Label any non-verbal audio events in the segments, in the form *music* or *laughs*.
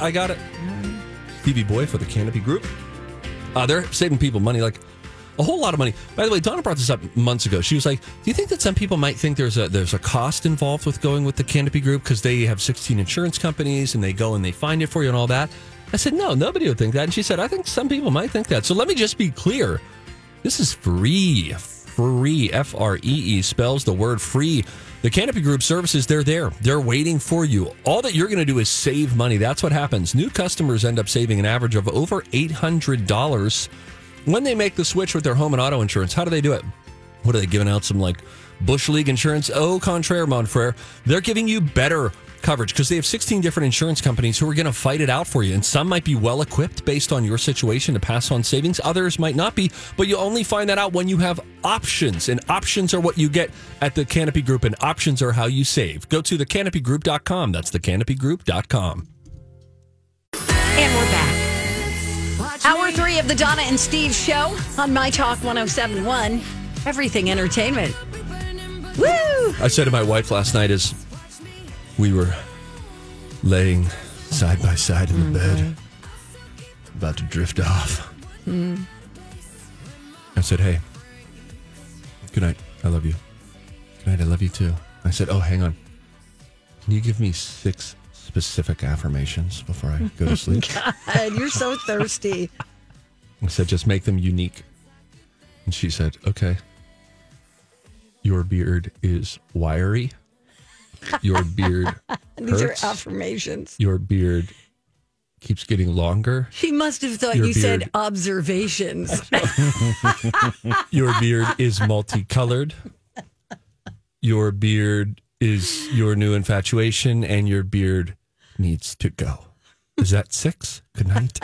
I got it. Stevie Boy for the Canopy Group. Uh, they're saving people money, like a whole lot of money. By the way, Donna brought this up months ago. She was like, "Do you think that some people might think there's a there's a cost involved with going with the Canopy Group because they have 16 insurance companies and they go and they find it for you and all that?" I said, "No, nobody would think that." And she said, "I think some people might think that." So let me just be clear: this is free, free. F R E E spells the word free. The Canopy Group services, they're there. They're waiting for you. All that you're going to do is save money. That's what happens. New customers end up saving an average of over $800 when they make the switch with their home and auto insurance. How do they do it? What are they giving out? Some like Bush League insurance? Oh, contraire, mon frere. They're giving you better coverage because they have 16 different insurance companies who are going to fight it out for you. And some might be well equipped based on your situation to pass on savings. Others might not be, but you only find that out when you have options. And options are what you get at the Canopy Group, and options are how you save. Go to thecanopygroup.com. That's thecanopygroup.com. And we're back. Hour three of the Donna and Steve show on My Talk 1071. Everything entertainment. Woo! I said to my wife last night as we were laying side by side in the bed, mm-hmm. about to drift off. Mm. I said, Hey, good night. I love you. Good night. I love you too. I said, Oh, hang on. Can you give me six specific affirmations before I go to *laughs* sleep? God, you're so thirsty. I said, just make them unique. And she said, okay. Your beard is wiry. *laughs* Your beard These hurts. are affirmations. Your beard keeps getting longer. She must have thought Your you said observations. *laughs* *laughs* Your beard is multicolored. Your beard is your new infatuation, and your beard needs to go. Is that six? Good night.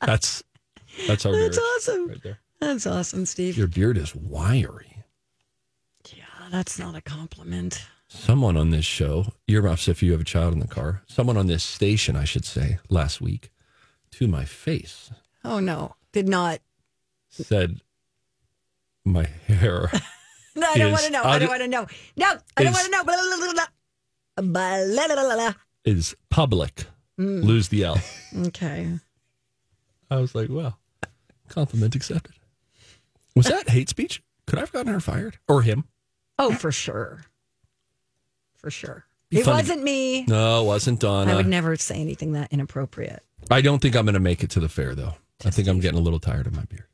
That's that's our That's awesome. right there. That's awesome, Steve. Your beard is wiry. yeah, that's not a compliment. Someone on this show, earmuffs if you have a child in the car, someone on this station, I should say, last week, to my face, Oh, no. Did not. said my hair *laughs* No, I don't want to know. I don't want to know. No, I don't want to know. Blah, blah, blah, blah. Blah, is public. Mm. Lose the L. *laughs* Okay. I was like, well, compliment accepted. Was that hate speech? Could I have gotten her fired or him? Oh, for sure. For sure. Be it funny. wasn't me. No, it wasn't Donna. I would never say anything that inappropriate. I don't think I'm going to make it to the fair, though. I think I'm getting a little tired of my beard.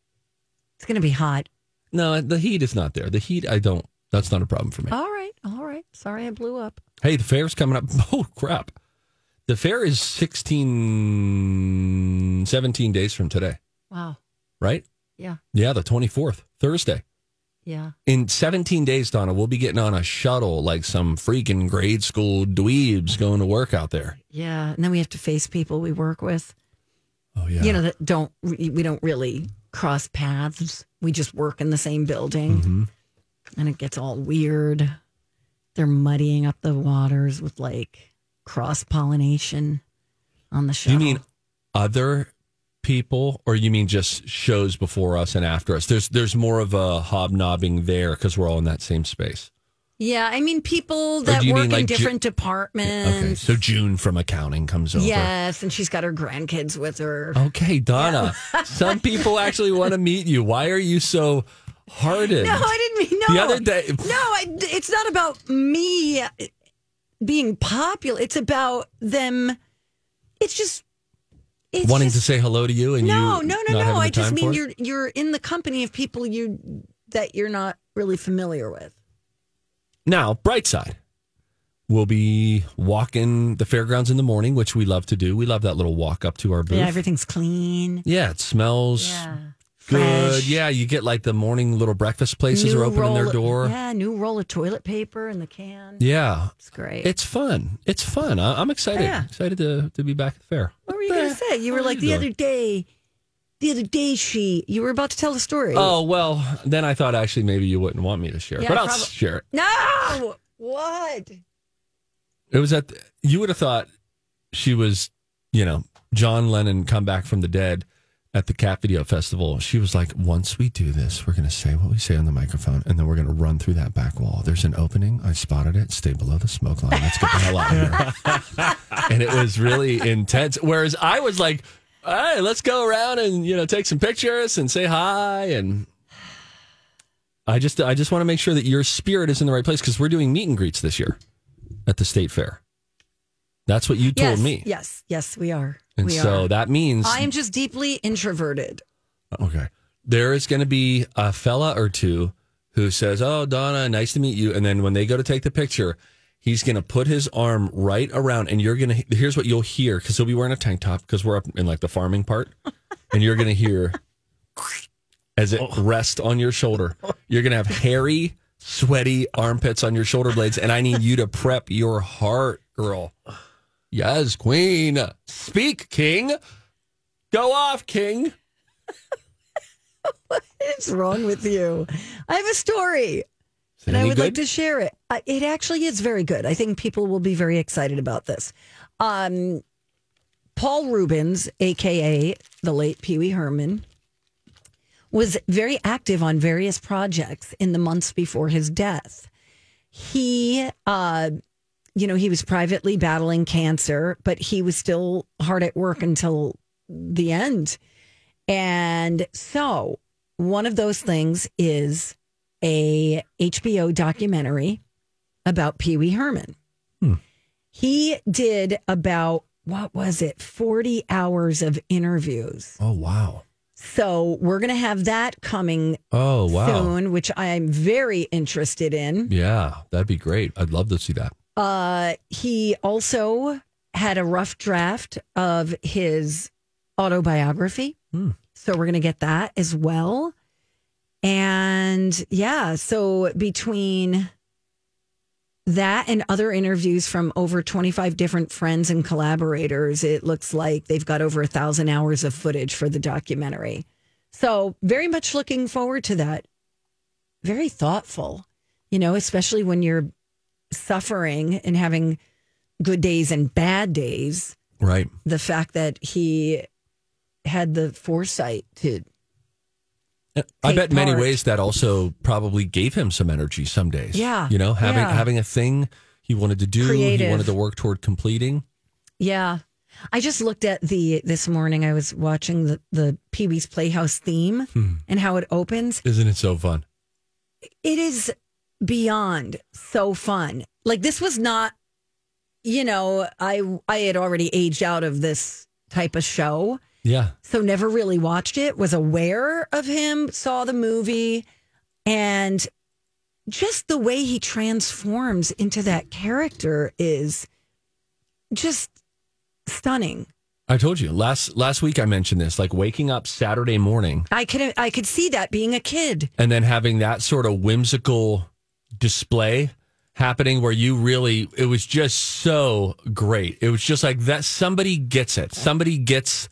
It's going to be hot. No, the heat is not there. The heat, I don't. That's not a problem for me. All right. All right. Sorry I blew up. Hey, the fair's coming up. *laughs* Oh, crap. The fair is 16, 17 days from today, Wow. right? Yeah. Yeah, the 24th, Thursday. Yeah. In 17 days, Donna, we'll be getting on a shuttle like some freaking grade school dweebs going to work out there. Yeah. And then we have to face people we work with, Oh, yeah. you know, that don't, we don't really cross paths. We just work in the same building. Mm-hmm. And it gets all weird. They're muddying up the waters with like cross pollination on the show. you mean other people or you mean just shows before us and after us? There's there's more of a hobnobbing there because we're all in that same space. Yeah, I mean people that work in like, Ju- different departments. Okay, so June from accounting comes over. Yes, and she's got her grandkids with her. Okay, Donna. *laughs* Some people actually want to *laughs* meet you. Why are you so hardened? No, I didn't mean no. The other day, No, I, it's not about me being popular. It's about them. It's just wanting just, to say hello to you and no, you no, no, no. I just mean you're you're in the company of people you that you're not really familiar with. Now, bright side. We'll be walking the fairgrounds in the morning, which we love to do. We love that little walk up to our booth. Yeah, everything's clean. Yeah, it smells Yeah. Good. fresh. Yeah, you get like the morning little breakfast places New are opening their door. Yeah, new roll of toilet paper in the can. Yeah. It's great. It's fun. It's fun. I, I'm excited. Yeah. Excited to, to be back at the fair. what were you going to say? You were like the doing? other day. The other day, she. You were about to tell the story. Oh, well, then I thought actually maybe you wouldn't want me to share, Yeah, but I'll prob- share it. no! What? It was at, the, you would have thought she was, you know, John Lennon come back from the dead at the Cat Video Festival. She was like, once we do this, we're going to say what we say on the microphone, and then we're going to run through that back wall. There's an opening. I spotted it. Stay below the smoke line. Let's get the hell out of here. *laughs* and it was really intense. Whereas I was like, all right, let's go around and, you know, take some pictures and say hi. And I just, I just want to make sure that your spirit is in the right place because we're doing meet and greets this year at the state fair. That's what you told yes, me. Yes, yes, we are. And we so are. that means I am just deeply introverted. okay. There is going to be a fella or two who says, "Oh, Donna, nice to meet you." And then when they go to take the picture, he's going to put his arm right around, and you're going to. Here's what you'll hear because he'll be wearing a tank top because we're up in like the farming part, *laughs* and you're going to hear as it oh. rests on your shoulder. You're going to have hairy, sweaty armpits on your shoulder blades, and I need you to prep your heart, girl. Yes, Queen. Speak, King. Go off, King. *laughs* What's wrong with you? I have a story. And I would like to share it. Uh, It actually is very good. I think people will be very excited about this. Um, Paul Reubens, aka the late Pee Wee Herman, was very active on various projects in the months before his death. He, uh, you know, he was privately battling cancer, but he was still hard at work until the end. And so, one of those things is a HBO documentary about Pee Wee Herman. Hmm. He did about what was it, 40 hours of interviews. Oh wow. So we're going to have that coming Oh wow. soon, which I'm very interested in. Yeah, that'd be great. I'd love to see that. Uh, he also had a rough draft of his autobiography. So we're going to get that as well. And yeah, so between that and other interviews from over 25 different friends and collaborators, it looks like they've got over a thousand hours of footage for the documentary. So, very much looking forward to that. Very thoughtful, you know, especially when you're suffering and having good days and bad days. Right. The fact that he had the foresight to I bet in many ways that also probably gave him some energy some days. Yeah, You know, having yeah. having a thing he wanted to do, he wanted to work toward completing. Yeah. I just looked at the this morning. I was watching the the Pee Wee's Playhouse theme hmm. and how it opens. Isn't it so fun? It is beyond so fun. Like this was not, you know, I I had already aged out of this type of show, Yeah. so never really watched it. Was aware of him, saw the movie, and just the way he transforms into that character is just stunning. I told you last last week I mentioned this, like waking up Saturday morning I could I could see that being a kid. and then having that sort of whimsical display happening where you really it was just so great. It was just like that somebody gets it. Somebody gets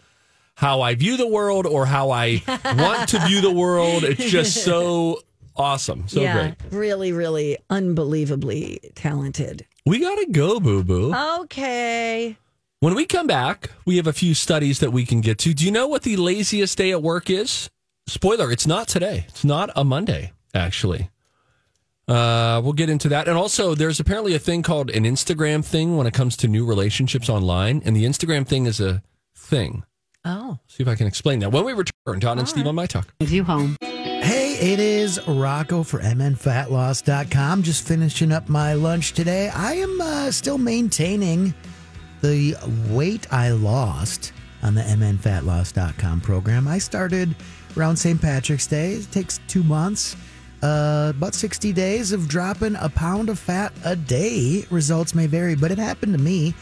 how I view the world or how I *laughs* want to view the world. It's just *laughs* so awesome. So yeah, great. really, really unbelievably talented. We got to go, boo boo. Okay. When we come back, we have a few studies that we can get to. Do you know what the laziest day at work is? Spoiler, it's not today. It's not a Monday, actually. Uh, we'll get into that. And also, there's apparently a thing called an Instagram thing when it comes to new relationships online. And the Instagram thing is a thing. Oh, See if I can explain that. When we return, Don and Steve on My Talk. you home. Hey, it is Rocco for MNFatLoss.com. Just finishing up my lunch today. I am uh, still maintaining the weight I lost on the MNFatLoss.com program. I started around St. Patrick's Day. It takes two months. Uh, about 60 days of dropping a pound of fat a day. Results may vary, but it happened to me.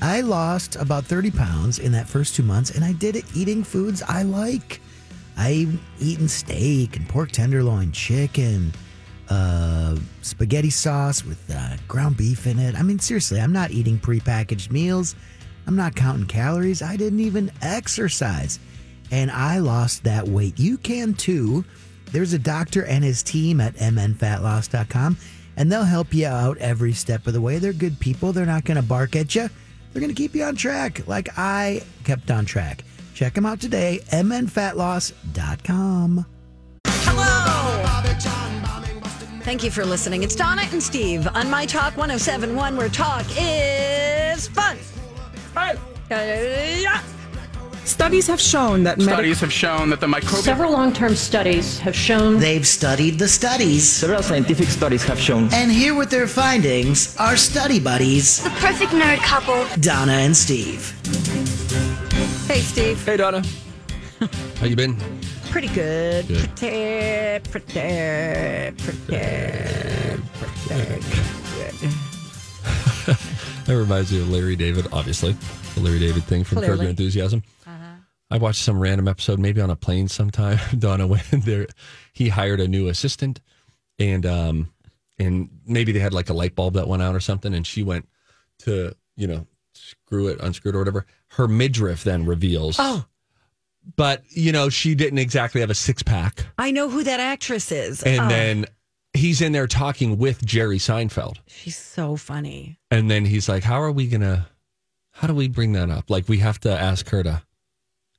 I lost about 30 pounds in that first two months, and I did it eating foods I like. I've eaten steak and pork tenderloin, chicken, uh, spaghetti sauce with uh, ground beef in it. I mean, seriously, I'm not eating prepackaged meals. I'm not counting calories. I didn't even exercise. And I lost that weight. You can too. There's a doctor and his team at mnfatloss.com, and they'll help you out every step of the way. They're good people. They're not going to bark at you. They're going to keep you on track like I kept on track. Check them out today, mnfatloss.com. Hello. Thank you for listening. It's Donna and Steve on My Talk 1071, where talk is fun. Uh, yeah. Studies have shown that medic- Studies have shown that the microbial Several long term studies have shown They've studied the studies. Several scientific studies have shown And here with their findings are study buddies, The perfect nerd couple. Donna and Steve. Hey, Steve. Hey, Donna. How you been? Pretty good. Good. Pretty, pretty, pretty, pretty good. *laughs* That reminds me of Larry David, obviously. The Larry David thing from Curb Your Enthusiasm. I watched some random episode, maybe on a plane sometime. *laughs* Donna when there, he hired a new assistant, and um, and maybe they had like a light bulb that went out or something, and she went to you know screw it, unscrew it or whatever. Her midriff then reveals. Oh. but you know she didn't exactly have a six pack, I know who that actress is. and Oh, then he's in there talking with Jerry Seinfeld. she's so funny. And then he's like, How are we going to, how do we bring that up? Like, we have to ask her to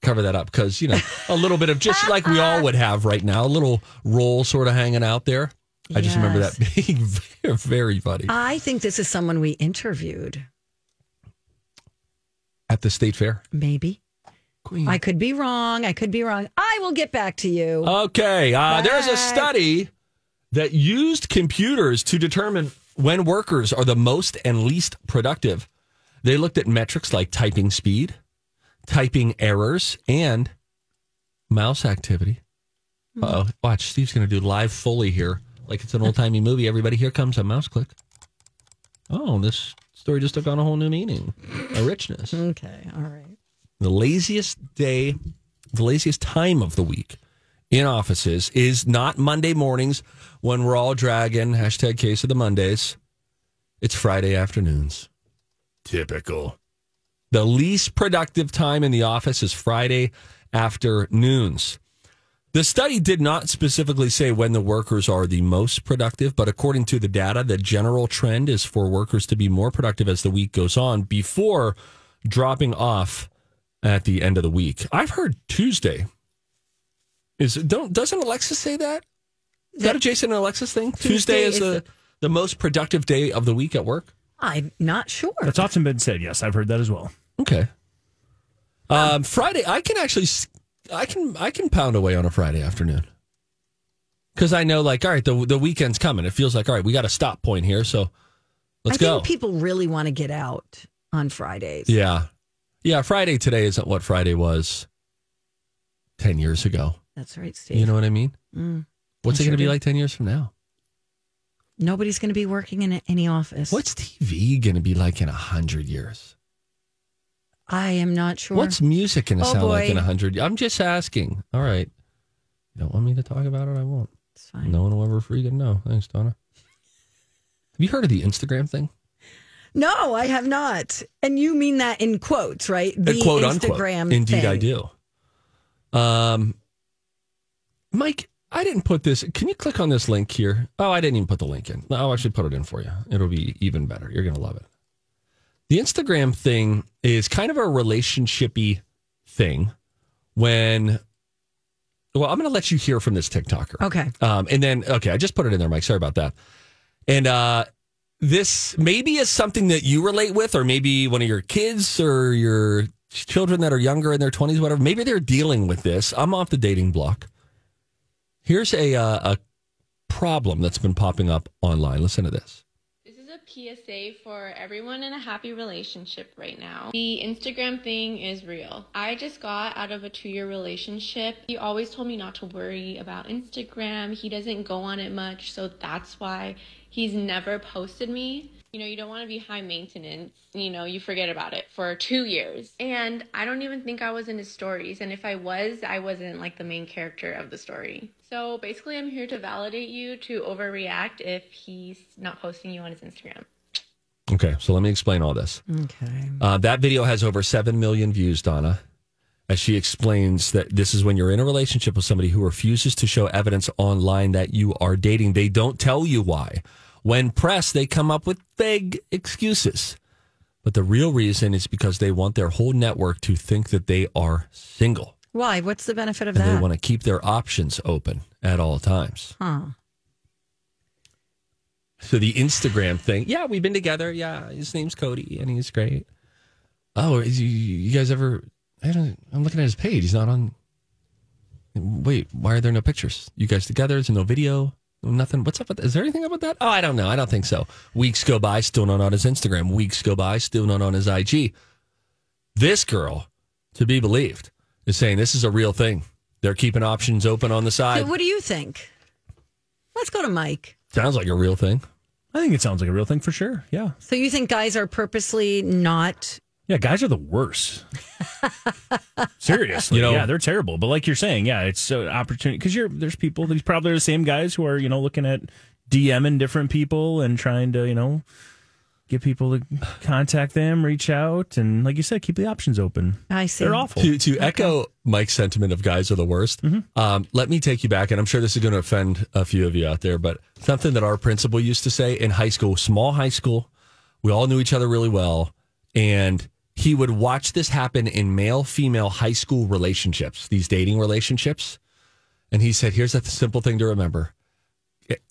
cover that up because, you know, a little bit of just *laughs* like we all would have right now, a little roll sort of hanging out there. I just remember that *laughs* being very, very funny I think this is someone we interviewed. at the state fair. Maybe. Queen. I could be wrong. I could be wrong. I will get back to you. Okay. Uh, there's a study that used computers to determine when workers are the most and least productive. They looked at metrics like typing speed, typing errors, and mouse activity. Oh, watch. Steve's going to do live Foley here, like it's an *laughs* old timey movie. Everybody, here comes a mouse click. Oh, this story just took on a whole new meaning, a richness Okay. All right. the laziest day, the laziest time of the week in offices is not Monday mornings when we're all dragging hashtag case of the Mondays. It's Friday afternoons. Typical. The least productive time in the office is Friday afternoons. The study did not specifically say when the workers are the most productive, but according to the data, the general trend is for workers to be more productive as the week goes on before dropping off at the end of the week. I've heard Tuesday is don't doesn't Alexis say that? Is that a Jason and Alexis thing? Tuesday, Tuesday is, is the, the- the most productive day of the week at work. I'm not sure. That's often been said. Yes, I've heard that as well. Okay. Um, Friday, I can actually, I can, I can pound away on a Friday afternoon because I know, like, all right, the the weekend's coming. It feels like, all right, we got a stop point here, so let's I go. think people really want to get out on Fridays. yeah, yeah. Friday today isn't what Friday was ten years ago. That's right, Steve. You know what I mean? Mm, What's I it sure going to be do. like ten years from now? nobody's going to be working in any office. What's TV going to be like in a hundred years? I am not sure. What's music going to Oh, sound like in a hundred? I'm just asking. All right. You don't want me to talk about it? I won't. It's fine. No one will ever freaking know. Thanks, Donna. *laughs* Have you heard of the Instagram thing? No, I have not. And you mean that in quotes, right? Uh, The quote Instagram. unquote. Indeed, I do. Um, Mike, I didn't put this. Can you click on this link here? Oh, I didn't even put the link in. No, I'll actually put it in for you. It'll be even better. You're going to love it. The Instagram thing is kind of a relationshipy thing when. Well, I'm going to let you hear from this TikToker. Okay. Um, and then, okay, I just put it in there, Mike. Sorry about that. And uh, this maybe is something that you relate with, or maybe one of your kids or your children that are younger in their 20s, whatever. Maybe they're dealing with this. I'm off the dating block. Here's a, uh, a problem that's been popping up online. Listen to this. PSA for everyone in a happy relationship right now. The Instagram thing is real. I just got out of a two year relationship. He always told me not to worry about Instagram. He doesn't go on it much, so that's why he's never posted me. You know, you don't want to be high maintenance. You know, you forget about it for two years. And I don't even think I was in his stories. And if I was, I wasn't like the main character of the story. So basically, I'm here to validate you to overreact if he's not posting you on his Instagram. Okay, so let me explain all this. Okay. Uh, that video has over 7 million views, Donna, as she explains that this is when you're in a relationship with somebody who refuses to show evidence online that you are dating. They don't tell you why. When pressed, they come up with vague excuses. But the real reason is because they want their whole network to think that they are single. Why? What's the benefit of And they want to keep their options open at all times. huh. So the Instagram thing, yeah, we've been together. Yeah, his name's Cody, and he's great. Oh, is you, you guys ever? I don't. I'm looking at his page. He's not on. Wait, why are there no pictures? You guys together? There's no video. Nothing. What's up with? Is there anything up with that? Oh, I don't know. I don't think so. Weeks go by, still not on his Instagram. Weeks go by, still not on his IG. This girl, to be believed, is saying this is a real thing. They're keeping options open on the So side. what do you think? Let's go to Mike. Sounds like a real thing. I think it sounds like a real thing for sure. Yeah. So you think guys are purposely not? Yeah, guys are the worst. *laughs* Seriously, You know- yeah, they're terrible. But like you're saying, yeah, it's an opportunity because you're there's people these probably are the same guys who are you know looking at DMing different people and trying to you know get people to contact them, reach out, and like you said, keep the options open. I see. They're awful. To to echo Mike's sentiment of guys are the worst, um, let me take you back, and I'm sure this is going to offend a few of you out there, but something that our principal used to say in high school, small high school, we all knew each other really well, and he would watch this happen in male female high school relationships, these dating relationships, and he said, "Here's a simple thing to remember: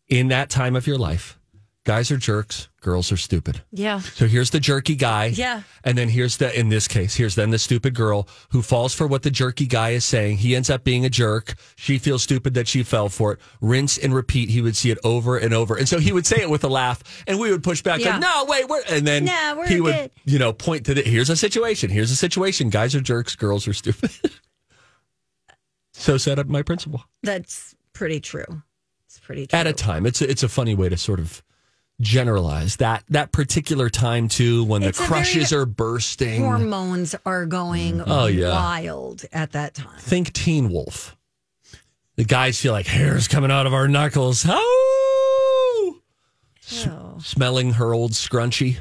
in that time of your life, guys are jerks, girls are stupid." Yeah. So here's the jerky guy. Yeah. And then here's the, in this case, here's then the stupid girl who falls for what the jerky guy is saying. He ends up being a jerk. She feels stupid that she fell for it. Rinse and repeat. He would see it over and over. And so he would say it with a laugh and we would push back Yeah. like, no, wait, we're, and then we're he would, you know, point to the, here's a situation. Here's a situation. Guys are jerks. Girls are stupid. *laughs* so set up my principle That's pretty true. It's pretty true. at a time. It's a, it's a funny way to sort of generalize that, that particular time too, when It's the crushes very are bursting. Hormones are going Oh, yeah. wild at that time. think Teen Wolf. The guys feel like hair's coming out of our knuckles. Oh! S- smelling her old scrunchie.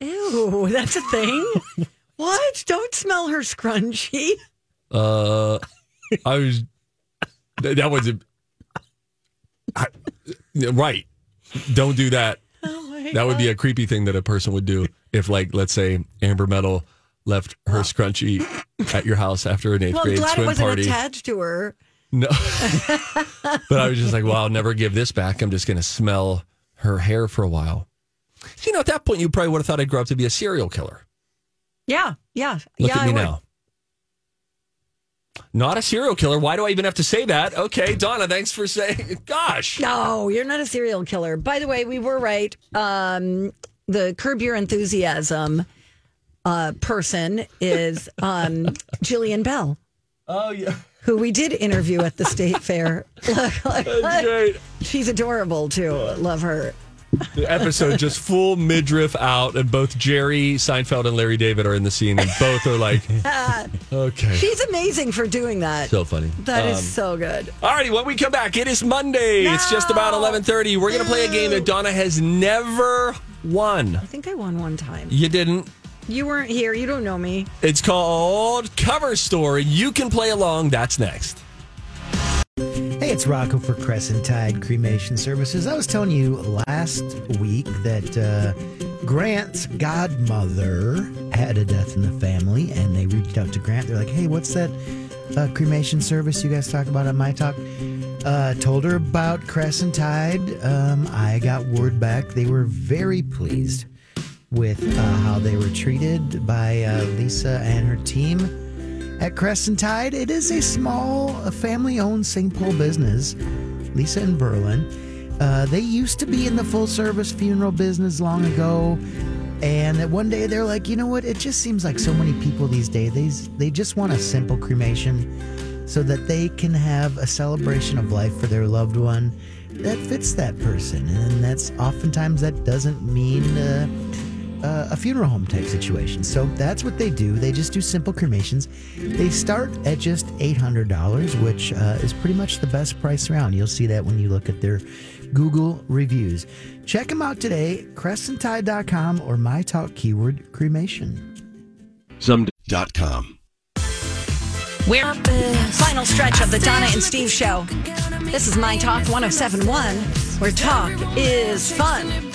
Ew, that's a thing. *laughs* what? Don't smell her scrunchie. Uh, I was. That, that was a. I- right. Don't do that. That would be a creepy thing that a person would do if, like, let's say Amber Metal left her scrunchie at your house after an eighth Well, grade glad it swim wasn't party. attached to her. No. *laughs* but I was just like, well, I'll never give this back. I'm just going to smell her hair for a while. You know, at that point, you probably would have thought I'd grow up to be a serial killer. Yeah, yeah. Look yeah, at me I would. now. Not a serial killer. Why do I even have to say that? Okay, Donna, thanks for saying. Gosh. No, you're not a serial killer. By the way, we were right. Um, the Curb Your Enthusiasm uh, person is um, Jillian Bell, Oh, yeah. who we did interview at the state fair. *laughs* That's great. She's adorable too. Love her. The episode just full midriff out, and both Jerry Seinfeld and Larry David are in the scene, and both are like, *laughs* okay. She's amazing for doing that. So funny. That is Um, so good. Alrighty, when we come back, it is Monday. It's just about No. eleven thirty. We're gonna play a game that Donna has never won. I think I won one time. You didn't. You weren't here. You don't know me. It's called Cover Story. You can play along. That's next. It's Rocco for Crescent Tide Cremation Services. I was telling you last week that uh, Grant's godmother had a death in the family, and they reached out to Grant. They're like, "Hey, what's that uh, cremation service you guys talk about on my talk?" Uh, told her about Crescent Tide. Um, I got word back; they were very pleased with uh, how they were treated by uh, Lisa and her team at Crescent Tide. It is a small, family owned St. Paul business, Lisa and Berlin. Uh, they used to be in the full service funeral business long ago. And that one day they're like, you know what? It just seems like so many people these days, they, they just want a simple cremation so that they can have a celebration of life for their loved one that fits that person, and that's oftentimes that doesn't mean uh, uh, a funeral home type situation. So that's what they do. They just do simple cremations. They start at just eight hundred dollars, which uh, is pretty much the best price around. You'll see that when you look at their Google reviews. Check them out today, crescenttide.com or my talk keyword cremation. Some.com. We're the final stretch of the Donna and Steve show. This is My Talk 1071, where talk is fun.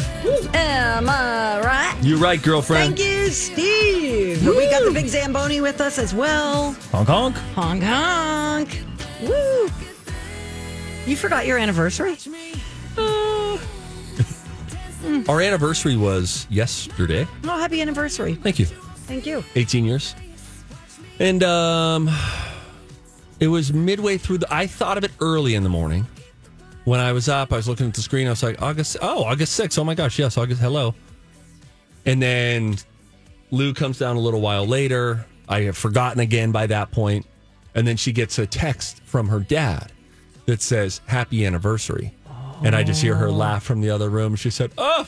Am I right? You're right, girlfriend. Thank you, Steve. We got the big Zamboni with us as well. Honk honk. Honk honk. Woo. You forgot your anniversary? *laughs* Our anniversary was yesterday. Oh, happy anniversary. Thank you. Thank you. 18 years. And um it was midway through the I thought of it early in the morning. When I was up, I was looking at the screen, I was like, August oh, August 6th. Oh my gosh, yes, August hello. And then Lu comes down a little while later. I have forgotten again by that point. And then she gets a text from her dad that says, Happy anniversary. And I just hear her oh. laugh from the other room. She said, Oh,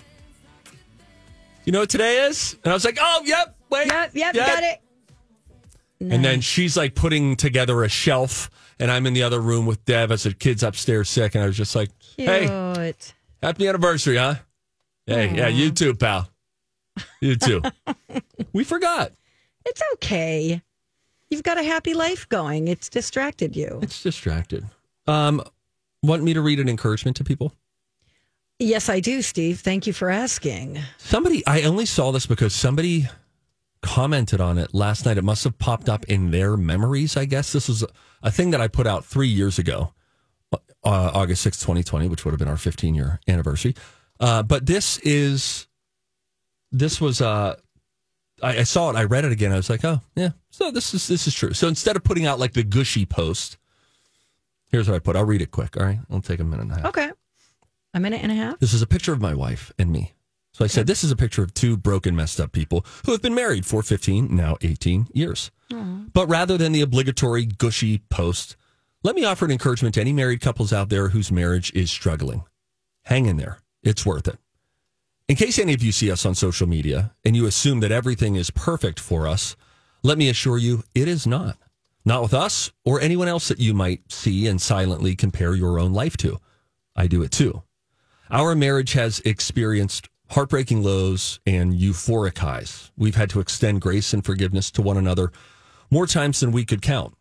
you know what today is? And I was like, Oh, yep, wait. Yep, yep, yep. got it. And then she's like putting together a shelf, and I'm in the other room with Deb as the kid's upstairs sick. And I was just like, Hey, Cute. happy anniversary, huh? Hey, yeah, you too, pal. You too. *laughs* we forgot. It's okay. You've got a happy life going. It's distracted you. It's distracted. Um, want me to read an encouragement to people? Yes, I do, Steve. Thank you for asking. Somebody, I only saw this because somebody commented on it last night. It must have popped up in their memories, I guess. This was a, thing that I put out three years ago, uh, August sixth, 2020, which would have been our 15 year anniversary. Uh, but this is, this was, uh, I, I saw it, I read it again. I was like, oh, yeah. So this is, this is true. So instead of putting out like the gushy post, here's what I put. I'll read it quick. All right. It'll take a minute and a half. Okay. A minute and a half? This is a picture of my wife and me. So I said, this is a picture of two broken, messed up people who have been married for 15, now 18 years. But rather than the obligatory gushy post, let me offer an encouragement to any married couples out there whose marriage is struggling. Hang in there. It's worth it. In case any of you see us on social media and you assume that everything is perfect for us, let me assure you it is not. Not with us or anyone else that you might see and silently compare your own life to. I do it too. Our marriage has experienced heartbreaking lows and euphoric highs. We've had to extend grace and forgiveness to one another more times than we could count.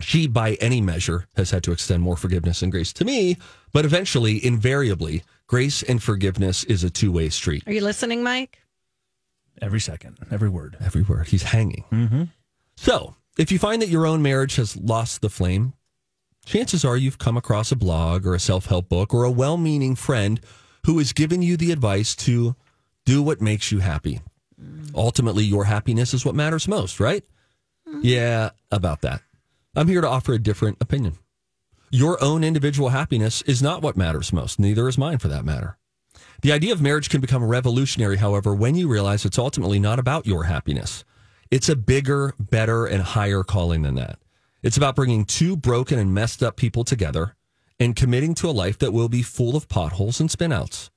She, by any measure, has had to extend more forgiveness and grace to me, but eventually, invariably, grace and forgiveness is a two way street. Are you listening, Mike? Every second, every word. Every word. He's hanging. Mm-hmm. So, if you find that your own marriage has lost the flame, chances are you've come across a blog or a self help book or a well meaning friend who has given you the advice to do what makes you happy. Ultimately, your happiness is what matters most, right? Yeah, about that. I'm here to offer a different opinion. Your own individual happiness is not what matters most, neither is mine for that matter. The idea of marriage can become revolutionary, however, when you realize it's ultimately not about your happiness. It's a bigger, better, and higher calling than that. It's about bringing two broken and messed up people together and committing to a life that will be full of potholes and spinouts.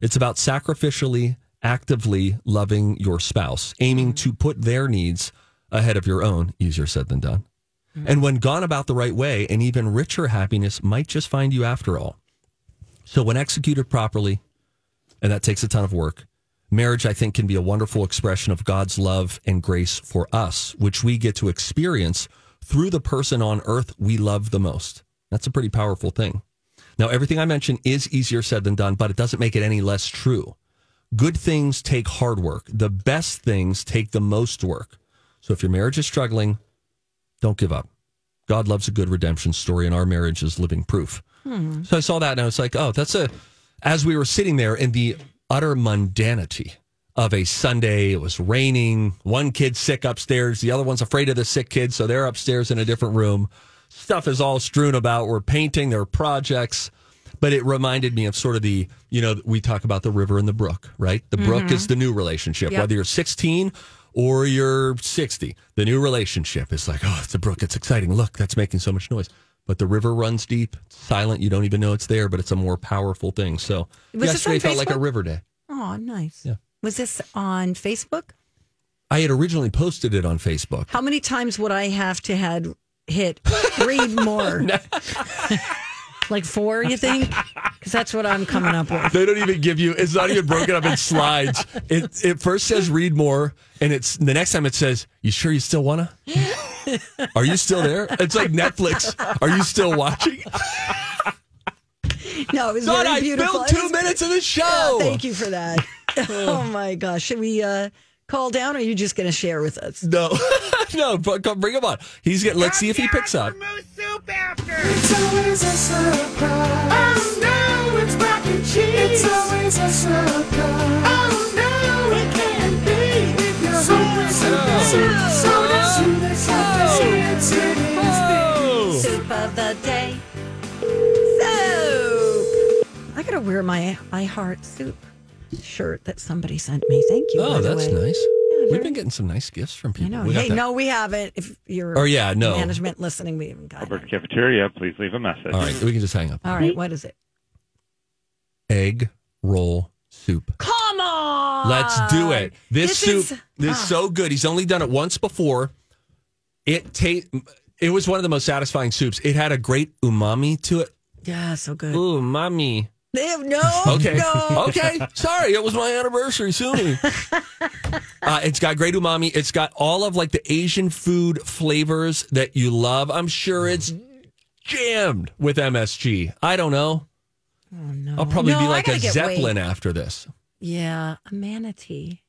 It's about sacrificially, actively loving your spouse, aiming mm-hmm. to put their needs ahead of your own. Easier said than done. Mm-hmm. And when gone about the right way, an even richer happiness might just find you after all. So, when executed properly, and that takes a ton of work, marriage, I think, can be a wonderful expression of God's love and grace for us, which we get to experience through the person on earth we love the most. That's a pretty powerful thing. Now, everything I mentioned is easier said than done, but it doesn't make it any less true. Good things take hard work. The best things take the most work. So if your marriage is struggling, don't give up. God loves a good redemption story, and our marriage is living proof. Hmm. So I saw that and I was like, oh, that's a, as we were sitting there in the utter mundanity of a Sunday, it was raining, one kid's sick upstairs, the other one's afraid of the sick kid, so they're upstairs in a different room. Stuff is all strewn about. We're painting, there are projects. But it reminded me of sort of the, you know, we talk about the river and the brook, right? The brook is mm-hmm. the new relationship. Yep. Whether you're 16 or you're 60, the new relationship is like, oh, it's a brook. It's exciting. Look, that's making so much noise. but the river runs deep, silent. You don't even know it's there, but it's a more powerful thing. So Was yesterday felt like a river day. Oh, nice. Yeah. Was this on Facebook? I had originally posted it on Facebook. How many times would I have to had hit read *laughs* more? like four, you think? Because that's what I'm coming up with. They don't even give you. It's not even broken up in slides. It it first says read more, and it's the next time it says, "You sure you still wanna? *laughs* Are you still there?" It's like Netflix. Are you still watching? No, it was God, very I beautiful. filled two was- minutes of the show. Yeah, thank you for that. *laughs* oh my gosh. Should we uh, call down or are you just going to share with us? No, *laughs* no, but come bring him on. He's getting. Let's see if he picks up. It's always a surprise. Oh no, it's mac and cheese. It's always a surprise. Oh no, it can't be. It's always a surprise. So does Soda Yes, it is. Soup of the day. Soup. I got to wear my I Heart Soup shirt that somebody sent me. Thank you. Oh, that's way. nice. very- We've been getting some nice gifts from I people. know. We got Hey, that- no, we haven't. If you're Oh, yeah, no. management listening, we haven't got it. Cafeteria, please leave a message. All right, we can just hang up. All right, what is it? Egg roll soup. Come on. Let's do it. This, soup is- is ah. so good. He's only done it once before. It ta- It was one of the most satisfying soups. It had a great umami to it. Yeah, so good. Umami. Ew, No, Okay. no. *laughs* okay. Sorry, it was my anniversary soon. *laughs* uh, it's got great umami. It's got all of like the Asian food flavors that you love. I'm sure it's jammed with MSG. I don't know. Oh, no. I'll probably No, be like a zeppelin weighed. after this. Yeah, a manatee.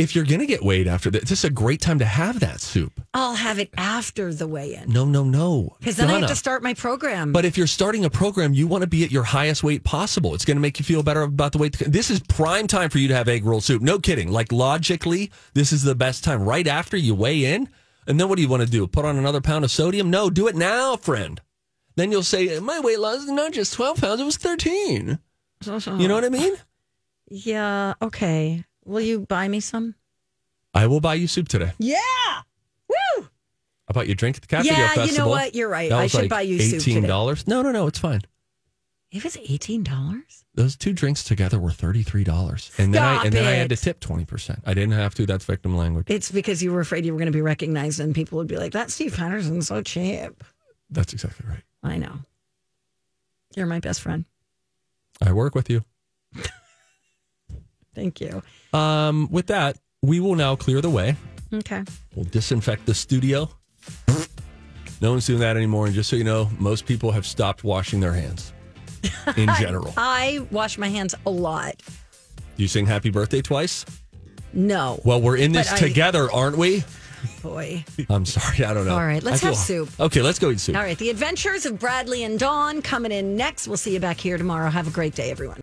If you're gonna get weighed after this, this is a great time to have that soup. I'll have it after the weigh-in No, no, no. because then I have to start my program. But if you're starting a program, you want to be at your highest weight possible. It's going to make you feel better about the weight. This is prime time for you to have egg roll soup. No kidding. Like logically, this is the best time right after you weigh in. And then what do you want to do? Put on another pound of sodium? No, do it now, friend. Then you'll say, my weight loss is not just 12 pounds, it was 13. You know what I mean? *laughs* yeah, okay. Will you buy me some? I will buy you soup today. Yeah. Woo! I bought you a drink at the Cat Yeah, Video you know what? You're right. That I should like buy you soup today. $18. No, no, no, it's fine. It was eighteen dollars. Those two drinks together were thirty-three dollars, and then I and then I had to tip twenty percent. I didn't have to. That's victim language. It's because you were afraid you were going to be recognized and people would be like, "That Steve Patterson's so cheap." That's exactly right. I know. You're my best friend. I work with you. *laughs* Thank you. Um, with that, we will now clear the way. Okay. We'll disinfect the studio. No one's doing that anymore. And just so you know, most people have stopped washing their hands in *laughs* general. I wash my hands a lot. Do you sing happy birthday twice? No, Well, we're in this But I- together, aren't we? boy. I'm sorry. I don't know. All right, let's I have soup. Okay, let's go eat soup. All right. The Adventures of Bradley and Dawn coming in next. We'll see you back here tomorrow. Have a great day, everyone.